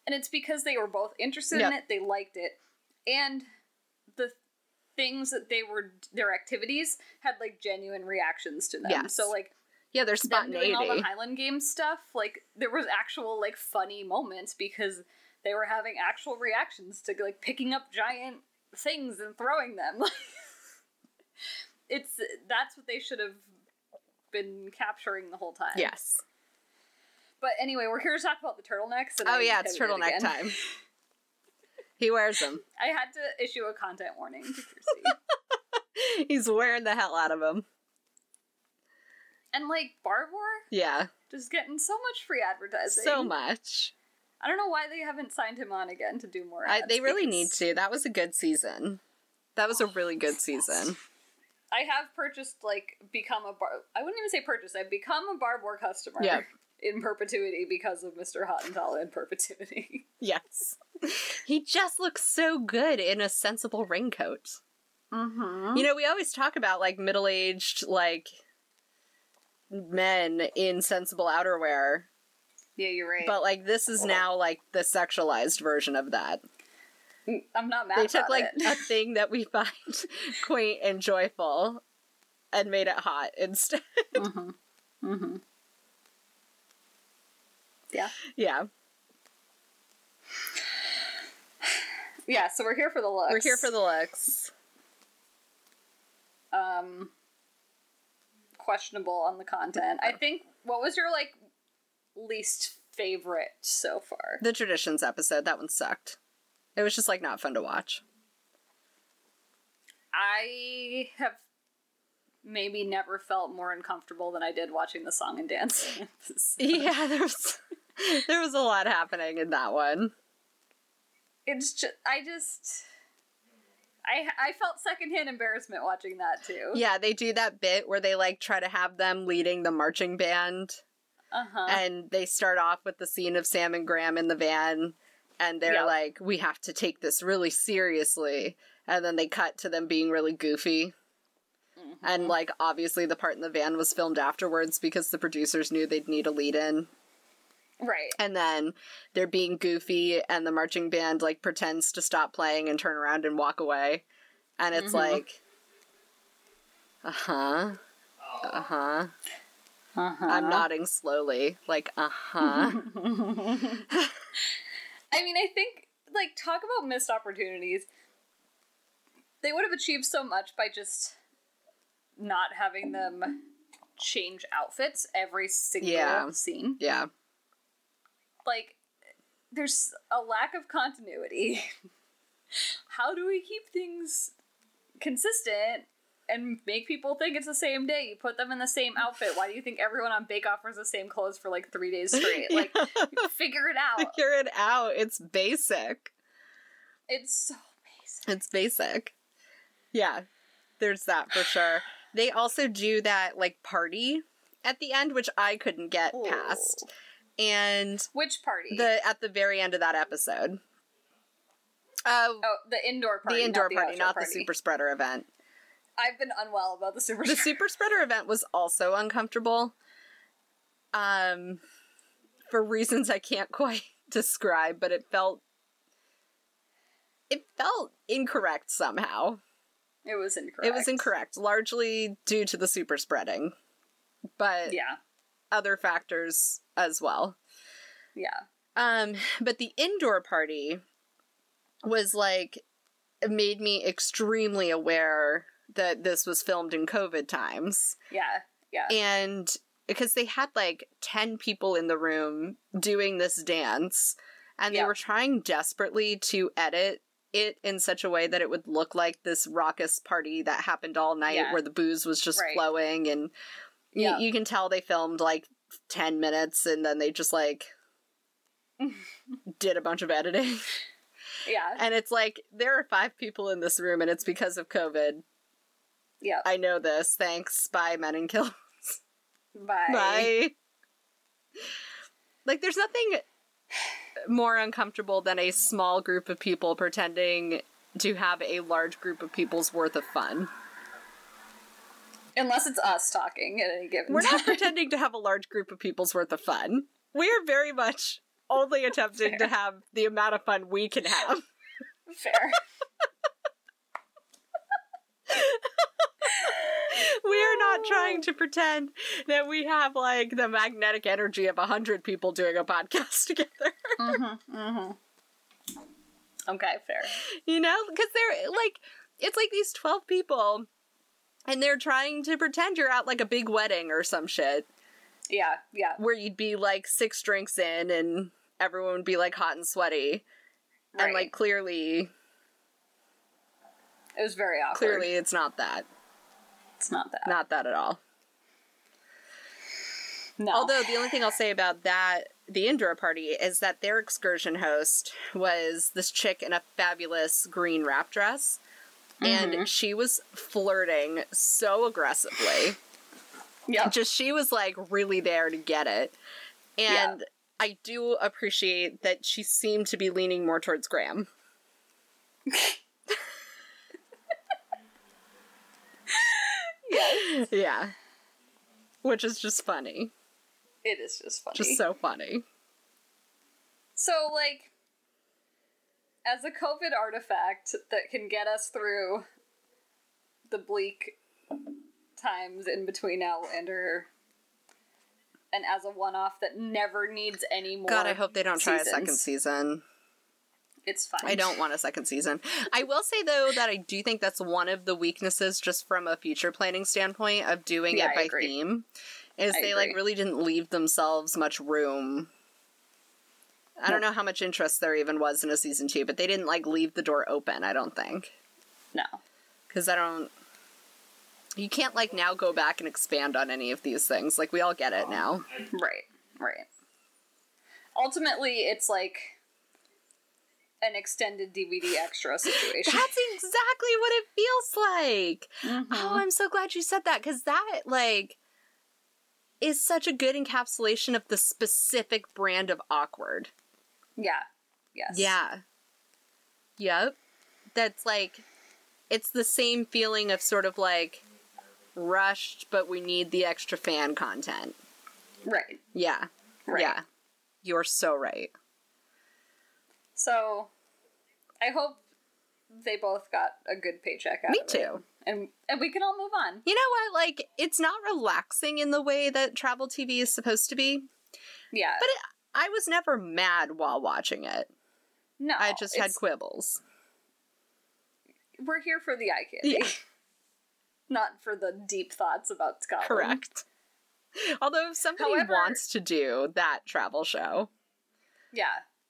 [SPEAKER 3] And it's because they were both interested
[SPEAKER 2] Yep.
[SPEAKER 3] in it, they liked it, and the things that they were their activities had like genuine reactions to them.
[SPEAKER 2] Yes.
[SPEAKER 3] So like
[SPEAKER 2] Yeah, there's
[SPEAKER 3] them doing all the Highland Games stuff, like there was actual like funny moments because they were having actual reactions to like picking up giant things and throwing them. it's that's what they should have been capturing the whole time.
[SPEAKER 2] Yes.
[SPEAKER 3] But anyway, we're here to talk about the turtlenecks. And
[SPEAKER 2] Oh
[SPEAKER 3] I
[SPEAKER 2] yeah, it's turtleneck
[SPEAKER 3] again.
[SPEAKER 2] time. he wears them.
[SPEAKER 3] I had to issue a content warning to Kirsty.
[SPEAKER 2] He's wearing the hell out of them.
[SPEAKER 3] and like Barbour
[SPEAKER 2] Yeah,
[SPEAKER 3] just getting so much free advertising.
[SPEAKER 2] so much.
[SPEAKER 3] I don't know why they haven't signed him on again to do more.
[SPEAKER 2] I, they really
[SPEAKER 3] because-
[SPEAKER 2] need to. That was a good season. That was a really good season.
[SPEAKER 3] I have purchased like become a bar. I wouldn't even say purchase. I've become a Barbour customer.
[SPEAKER 2] Yeah.
[SPEAKER 3] In perpetuity because of Mr. Hot and Tall in perpetuity.
[SPEAKER 2] Yes. He just looks so good in a sensible raincoat.
[SPEAKER 3] Mm-hmm.
[SPEAKER 2] You know, we always talk about like middle aged, like men in sensible outerwear,
[SPEAKER 3] Yeah, you're right.
[SPEAKER 2] but like this is now like the sexualized version of that.
[SPEAKER 3] I'm not mad
[SPEAKER 2] they took like
[SPEAKER 3] it.
[SPEAKER 2] a thing that we find quaint and joyful and made it hot instead.
[SPEAKER 3] mm-hmm. Mm-hmm. Yeah.
[SPEAKER 2] yeah.
[SPEAKER 3] Yeah, so we're here for the looks.
[SPEAKER 2] We're here for the looks.
[SPEAKER 3] um questionable on the content. I think what was your like least favorite so far?
[SPEAKER 2] The traditions episode, that one sucked. It was just like not fun to watch.
[SPEAKER 3] I have maybe never felt more uncomfortable than I did watching the song and dance.
[SPEAKER 2] Yeah, there was there was a lot happening in that one.
[SPEAKER 3] It's just I just I I felt secondhand embarrassment watching that too.
[SPEAKER 2] Yeah, they do that bit where they like try to have them leading the marching band
[SPEAKER 3] Uh-huh.
[SPEAKER 2] and they start off with the scene of Sam and Graham in the van and they're
[SPEAKER 3] Yep.
[SPEAKER 2] like we have to take this really seriously and then they cut to them being really goofy
[SPEAKER 3] Mhm.
[SPEAKER 2] and like obviously the part in the van was filmed afterwards because the producers knew they'd need a lead in
[SPEAKER 3] right.
[SPEAKER 2] and then they're being goofy and the marching band like pretends to stop playing and turn around and walk away and it's
[SPEAKER 3] Mhm.
[SPEAKER 2] like uh-huh uh-huh
[SPEAKER 3] Uh-huh.
[SPEAKER 2] i'm nodding slowly like uh-huh
[SPEAKER 3] I mean, I think like talk about missed opportunities. They would have achieved so much by just not having them change outfits every single
[SPEAKER 2] Yeah.
[SPEAKER 3] scene.
[SPEAKER 2] yeah
[SPEAKER 3] Like there's a lack of continuity. How do we keep things consistent and make people think it's the same day? You put them in the same outfit. Why do you think everyone on Bake Off wears the same clothes for like three days straight? Like, figure it out.
[SPEAKER 2] figure it out it's basic
[SPEAKER 3] It's so basic.
[SPEAKER 2] it's basic yeah there's that for sure they also do that like party at the end which i couldn't get past and
[SPEAKER 3] Which party?
[SPEAKER 2] the at the very end of that episode. Uh,
[SPEAKER 3] oh, the indoor party.
[SPEAKER 2] the indoor
[SPEAKER 3] not
[SPEAKER 2] party,
[SPEAKER 3] outdoor
[SPEAKER 2] not
[SPEAKER 3] party.
[SPEAKER 2] the super spreader event.
[SPEAKER 3] I've been unwell about the super.
[SPEAKER 2] The super spreader event was also uncomfortable. Um, for reasons I can't quite describe, but it felt it felt incorrect somehow.
[SPEAKER 3] It was incorrect.
[SPEAKER 2] It was incorrect, largely due to the super spreading, but
[SPEAKER 3] Yeah.
[SPEAKER 2] other factors as well.
[SPEAKER 3] Yeah.
[SPEAKER 2] Um, but the indoor party was like made me extremely aware that this was filmed in COVID times.
[SPEAKER 3] Yeah. Yeah.
[SPEAKER 2] And because they had like 10 people in the room doing this dance, and they
[SPEAKER 3] Yeah.
[SPEAKER 2] were trying desperately to edit it in such a way that it would look like this raucous party that happened all night
[SPEAKER 3] Yeah.
[SPEAKER 2] where the booze was just
[SPEAKER 3] Right.
[SPEAKER 2] flowing. And you,
[SPEAKER 3] Yeah.
[SPEAKER 2] you can tell they filmed like 10 minutes and then they just like did a bunch of editing.
[SPEAKER 3] yeah.
[SPEAKER 2] And it's like, there are five people in this room and it's because of COVID.
[SPEAKER 3] Yeah.
[SPEAKER 2] I know this. Thanks. Bye, Men and kills.
[SPEAKER 3] Bye.
[SPEAKER 2] Bye. Like, there's nothing more uncomfortable than a small group of people pretending to have a large group of people's worth of fun.
[SPEAKER 3] Unless it's us talking at any given
[SPEAKER 2] We're
[SPEAKER 3] time.
[SPEAKER 2] not pretending to have a large group of people's worth of fun. We are very much only attempting to have the amount of fun we can have.
[SPEAKER 3] Fair.
[SPEAKER 2] We are not trying to pretend that we have like the magnetic energy of a hundred people doing a podcast together.
[SPEAKER 3] mm-hmm. Mm-hmm. Okay, fair.
[SPEAKER 2] You know, because they're like, it's like these twelve people, and they're trying to pretend you're at like a big wedding or some shit,
[SPEAKER 3] Yeah, yeah.
[SPEAKER 2] where you'd be like six drinks in and everyone would be like hot and sweaty, and like clearly,
[SPEAKER 3] It was very awkward.
[SPEAKER 2] clearly it's not that,
[SPEAKER 3] it's not that.
[SPEAKER 2] not that at all.
[SPEAKER 3] no.
[SPEAKER 2] Although the only thing I'll say about that, the indoor party, is that their excursion host was this chick in a fabulous green wrap dress.
[SPEAKER 3] Mm-hmm.
[SPEAKER 2] And she was flirting so aggressively.
[SPEAKER 3] yeah,
[SPEAKER 2] Just she was like really there to get it.
[SPEAKER 3] Yeah.
[SPEAKER 2] And I do appreciate that she seemed to be leaning more towards Graham.
[SPEAKER 3] yeah.
[SPEAKER 2] Yeah. Which is just funny.
[SPEAKER 3] It is just funny.
[SPEAKER 2] Just so funny.
[SPEAKER 3] So, like, as a COVID artifact that can get us through the bleak times in between Outlander, and as a one off that never needs any more.
[SPEAKER 2] God, I hope they don't try a second season.
[SPEAKER 3] It's fine.
[SPEAKER 2] I don't want a second season. I will say though that I do think that's one of the weaknesses, just from a future planning standpoint, of doing
[SPEAKER 3] Yeah,
[SPEAKER 2] it by theme, is
[SPEAKER 3] I
[SPEAKER 2] they like really didn't leave themselves much room. I don't know how much interest there even was in a season two, but they didn't like leave the door open. I don't think
[SPEAKER 3] No.
[SPEAKER 2] because I don't. You can't like now go back and expand on any of these things. Like we all get it now.
[SPEAKER 3] Right, right. Ultimately, it's like an extended DVD extra situation.
[SPEAKER 2] That's exactly what it feels like.
[SPEAKER 3] Mhm.
[SPEAKER 2] Oh, I'm so glad you said that because that like is such a good encapsulation of the specific brand of awkward.
[SPEAKER 3] yeah. Yes.
[SPEAKER 2] Yeah. Yep. That's like it's the same feeling of sort of like rushed, but we need the extra fan content.
[SPEAKER 3] Right.
[SPEAKER 2] Yeah.
[SPEAKER 3] Right.
[SPEAKER 2] Yeah. You're so right.
[SPEAKER 3] So, I hope they both got a good paycheck out
[SPEAKER 2] Me
[SPEAKER 3] of it.
[SPEAKER 2] Me too.
[SPEAKER 3] And and we can all move on.
[SPEAKER 2] You know what? Like, it's not relaxing in the way that travel TV is supposed to be.
[SPEAKER 3] Yeah.
[SPEAKER 2] But it, I was never mad while watching it.
[SPEAKER 3] no.
[SPEAKER 2] I just had quibbles.
[SPEAKER 3] We're here for the eye candy.
[SPEAKER 2] Yeah.
[SPEAKER 3] Not for the deep thoughts about Scotland.
[SPEAKER 2] Correct. Although if somebody
[SPEAKER 3] However-
[SPEAKER 2] wants to do that travel show,
[SPEAKER 3] Yeah,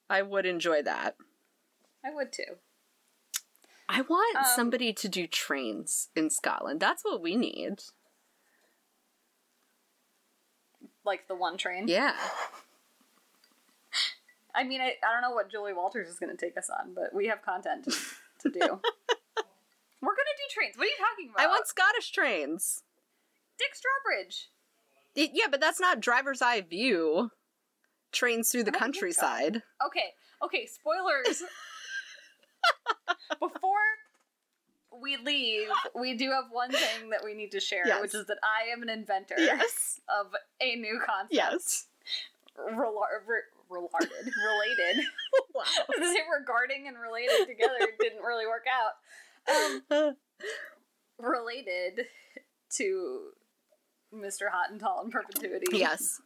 [SPEAKER 2] I would enjoy that.
[SPEAKER 3] I would too.
[SPEAKER 2] I want
[SPEAKER 3] Um,
[SPEAKER 2] somebody to do trains in Scotland. That's what we need.
[SPEAKER 3] Like the one train.
[SPEAKER 2] Yeah.
[SPEAKER 3] I mean, I, I don't know what Julie Walters is going to take us on, but we have content to, do. We're going to do trains. What are you talking about?
[SPEAKER 2] I want Scottish trains.
[SPEAKER 3] Dick Strawbridge.
[SPEAKER 2] It- yeah, but that's not driver's eye view. Trains through the
[SPEAKER 3] so.
[SPEAKER 2] countryside.
[SPEAKER 3] Okay, okay, spoilers. Before we leave, we do have one thing that we need to share,
[SPEAKER 2] Yes.
[SPEAKER 3] which is that I am an inventor
[SPEAKER 2] Yes.
[SPEAKER 3] of a new concept.
[SPEAKER 2] Yes.
[SPEAKER 3] Relar- re- relarded. related.
[SPEAKER 2] wow.
[SPEAKER 3] I was say regarding and related together didn't really work out. Um, related to Mr. Hot and Tall in perpetuity.
[SPEAKER 2] Yes.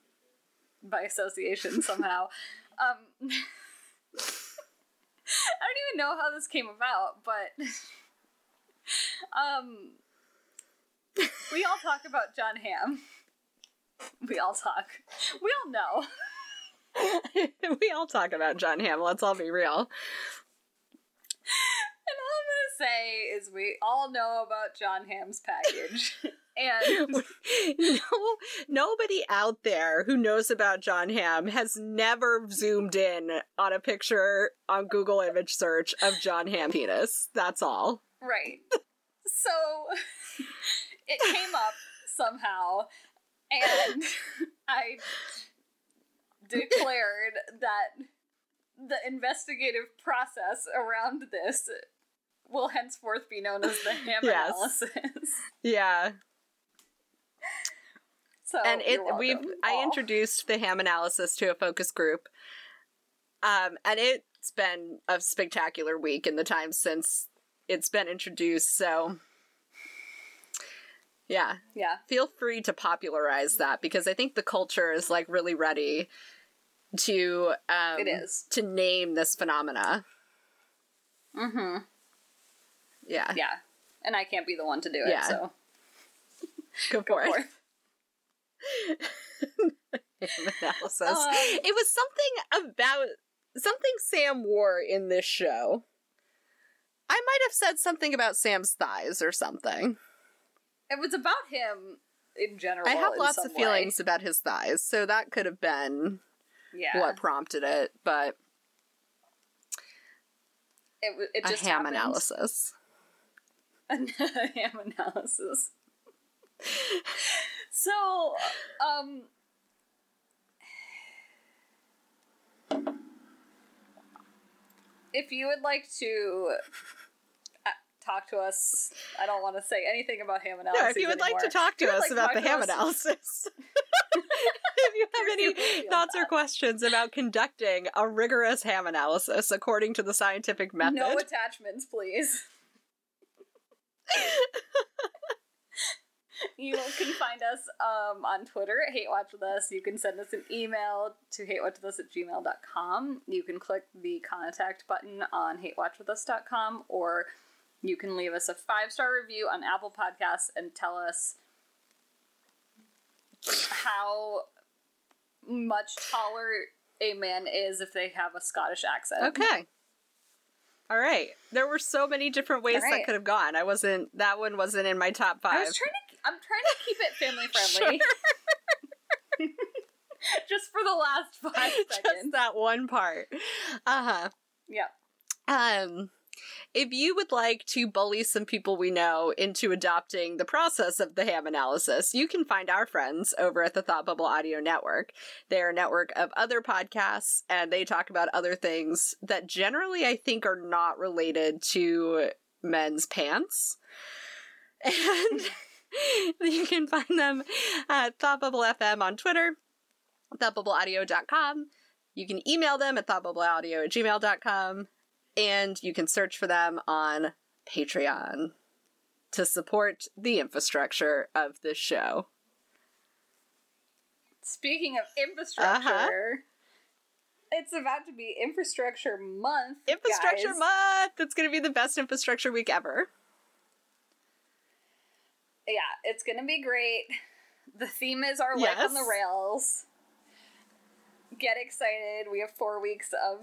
[SPEAKER 3] by association somehow. um, I don't even know how this came about, but um, we all talk about John Hamm. We all talk. We all know.
[SPEAKER 2] we all talk about John Hamm. Let's all be real.
[SPEAKER 3] And all I'm gonna say is we all know about John Hamm's package. And
[SPEAKER 2] no, nobody out there who knows about John Hamm has never zoomed in on a picture on Google image search of John Hamm penis. That's all.
[SPEAKER 3] Right. So it came up somehow, and I declared that the investigative process around this will henceforth be known as the ham
[SPEAKER 2] Yes.
[SPEAKER 3] analysis.
[SPEAKER 2] Yeah.
[SPEAKER 3] So
[SPEAKER 2] and it we've
[SPEAKER 3] welcome,
[SPEAKER 2] I introduced the ham analysis to a focus group. Um and it's been a spectacular week in the time since it's been introduced, so yeah,
[SPEAKER 3] yeah
[SPEAKER 2] feel free to popularize that because I think the culture is like really ready to um
[SPEAKER 3] it is.
[SPEAKER 2] to name this phenomena.
[SPEAKER 3] Mm-hmm.
[SPEAKER 2] Yeah.
[SPEAKER 3] Yeah, and I can't be the one to do it.
[SPEAKER 2] Yeah.
[SPEAKER 3] So
[SPEAKER 2] Go
[SPEAKER 3] go
[SPEAKER 2] for it.
[SPEAKER 3] forth.
[SPEAKER 2] Ham analysis.
[SPEAKER 3] Um,
[SPEAKER 2] it was something about something Sam wore in this show. I might have said something about Sam's thighs or something.
[SPEAKER 3] It was about him in general.
[SPEAKER 2] I have lots of
[SPEAKER 3] way.
[SPEAKER 2] feelings about his thighs, so that could have been
[SPEAKER 3] Yeah,
[SPEAKER 2] what prompted it, but
[SPEAKER 3] it, it
[SPEAKER 2] a ham
[SPEAKER 3] happened.
[SPEAKER 2] analysis.
[SPEAKER 3] a ham analysis. So, um, if you would like to uh, talk to us, I don't want to say anything about ham analysis.
[SPEAKER 2] No, if you would like to talk to
[SPEAKER 3] If you would
[SPEAKER 2] us
[SPEAKER 3] like
[SPEAKER 2] about
[SPEAKER 3] talk
[SPEAKER 2] the ham
[SPEAKER 3] us-
[SPEAKER 2] analysis. if you have any thoughts or questions about conducting a rigorous ham analysis according to the scientific method,
[SPEAKER 3] No attachments, please. you can find us um, on Twitter at Hate Watch With Us. You can send us an email to hatewatchwithus at gmail.com. You can click the contact button on hatewatchwithus.com or you can leave us a five star review on Apple Podcasts and tell us how much taller a man is if they have a Scottish accent.
[SPEAKER 2] Okay. All right. There were so many different ways
[SPEAKER 3] right.
[SPEAKER 2] that could have gone. I wasn't. That one wasn't in my top five.
[SPEAKER 3] I was trying to. I'm trying to keep it family friendly. Just for the last five
[SPEAKER 2] Just
[SPEAKER 3] seconds.
[SPEAKER 2] that one part. Uh
[SPEAKER 3] Yeah.
[SPEAKER 2] huh. Um, if you would like to bully some people we know into adopting the process of the ham analysis, you can find our friends over at the Thought Bubble Audio Network. They're a network of other podcasts, and they talk about other things that generally I think are not related to men's pants. And you can find them at Thought Bubble FM on Twitter, thoughtbubbleaudio.com. You can email them at thoughtbubbleaudio at gmail.com, and you can search for them on Patreon to support the infrastructure of this show.
[SPEAKER 3] Speaking of infrastructure,
[SPEAKER 2] Uh-huh.
[SPEAKER 3] it's about to be infrastructure month.
[SPEAKER 2] Infrastructure
[SPEAKER 3] guys.
[SPEAKER 2] month! It's going to be the best infrastructure week ever.
[SPEAKER 3] Yeah, it's gonna be great. The theme is our life on the rails. Get excited. We have four weeks of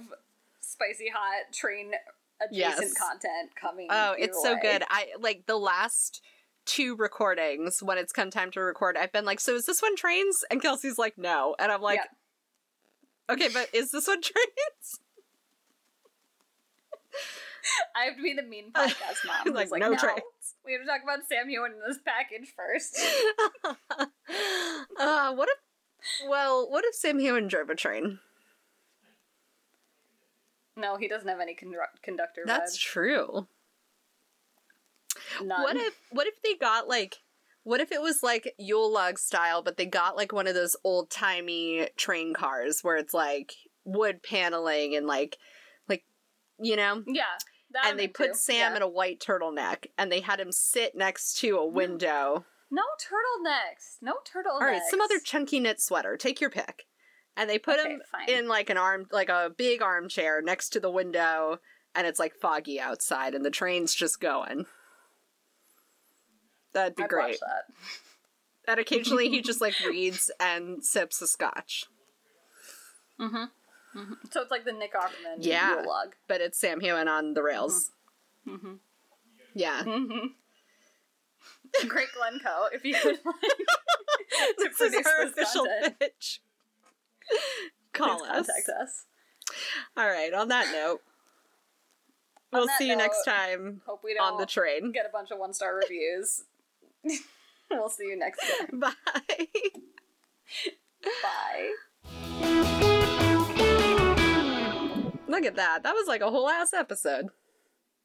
[SPEAKER 3] spicy hot train adjacent
[SPEAKER 2] Yes.
[SPEAKER 3] content coming.
[SPEAKER 2] Oh, it's so
[SPEAKER 3] way.
[SPEAKER 2] good. I like the last two recordings when it's come time to record. I've been like, so is this one trains? And Kelsey's like, no. And I'm like,
[SPEAKER 3] Yeah.
[SPEAKER 2] okay, but is this one trains?
[SPEAKER 3] I have to be the mean podcast mom.
[SPEAKER 2] like,
[SPEAKER 3] like,
[SPEAKER 2] no,
[SPEAKER 3] no,
[SPEAKER 2] trains.
[SPEAKER 3] We have to talk about Sam Heughan in this package first.
[SPEAKER 2] uh, what if, well, what if Sam Heughan drove a train?
[SPEAKER 3] No, he doesn't have any condu- conductor
[SPEAKER 2] That's
[SPEAKER 3] vibes.
[SPEAKER 2] true.
[SPEAKER 3] None.
[SPEAKER 2] What if, what if they got like, what if it was like Yule log style, but they got like one of those old timey train cars where it's like wood paneling and like, like, you know,
[SPEAKER 3] yeah, That
[SPEAKER 2] and they put Sam
[SPEAKER 3] yeah.
[SPEAKER 2] in a white turtleneck and they had him sit next to a window.
[SPEAKER 3] No turtlenecks. No turtlenecks.
[SPEAKER 2] All right, some other chunky knit sweater. Take your pick. And they put
[SPEAKER 3] Okay,
[SPEAKER 2] him
[SPEAKER 3] fine.
[SPEAKER 2] in like an arm, like a big armchair next to the window, and it's like foggy outside, and the train's just going. That'd be
[SPEAKER 3] I'd
[SPEAKER 2] great.
[SPEAKER 3] that.
[SPEAKER 2] And occasionally he just like reads and sips a scotch. Mm-hmm.
[SPEAKER 3] So it's like the Nick Offerman
[SPEAKER 2] Yeah.
[SPEAKER 3] Log.
[SPEAKER 2] But it's Sam Heughan on the rails.
[SPEAKER 3] Mhm.
[SPEAKER 2] Yeah.
[SPEAKER 3] Great Glen Co, if you could like to
[SPEAKER 2] this is
[SPEAKER 3] produce
[SPEAKER 2] our
[SPEAKER 3] this
[SPEAKER 2] official
[SPEAKER 3] content,
[SPEAKER 2] pitch. Call
[SPEAKER 3] please
[SPEAKER 2] us.
[SPEAKER 3] contact us.
[SPEAKER 2] All right, on that note,
[SPEAKER 3] On
[SPEAKER 2] we'll
[SPEAKER 3] that
[SPEAKER 2] see you next time
[SPEAKER 3] Hope we don't
[SPEAKER 2] on the train.
[SPEAKER 3] get a bunch of one star reviews. we'll see you next time.
[SPEAKER 2] Bye.
[SPEAKER 3] Bye.
[SPEAKER 2] Look at that. That was like a whole ass episode.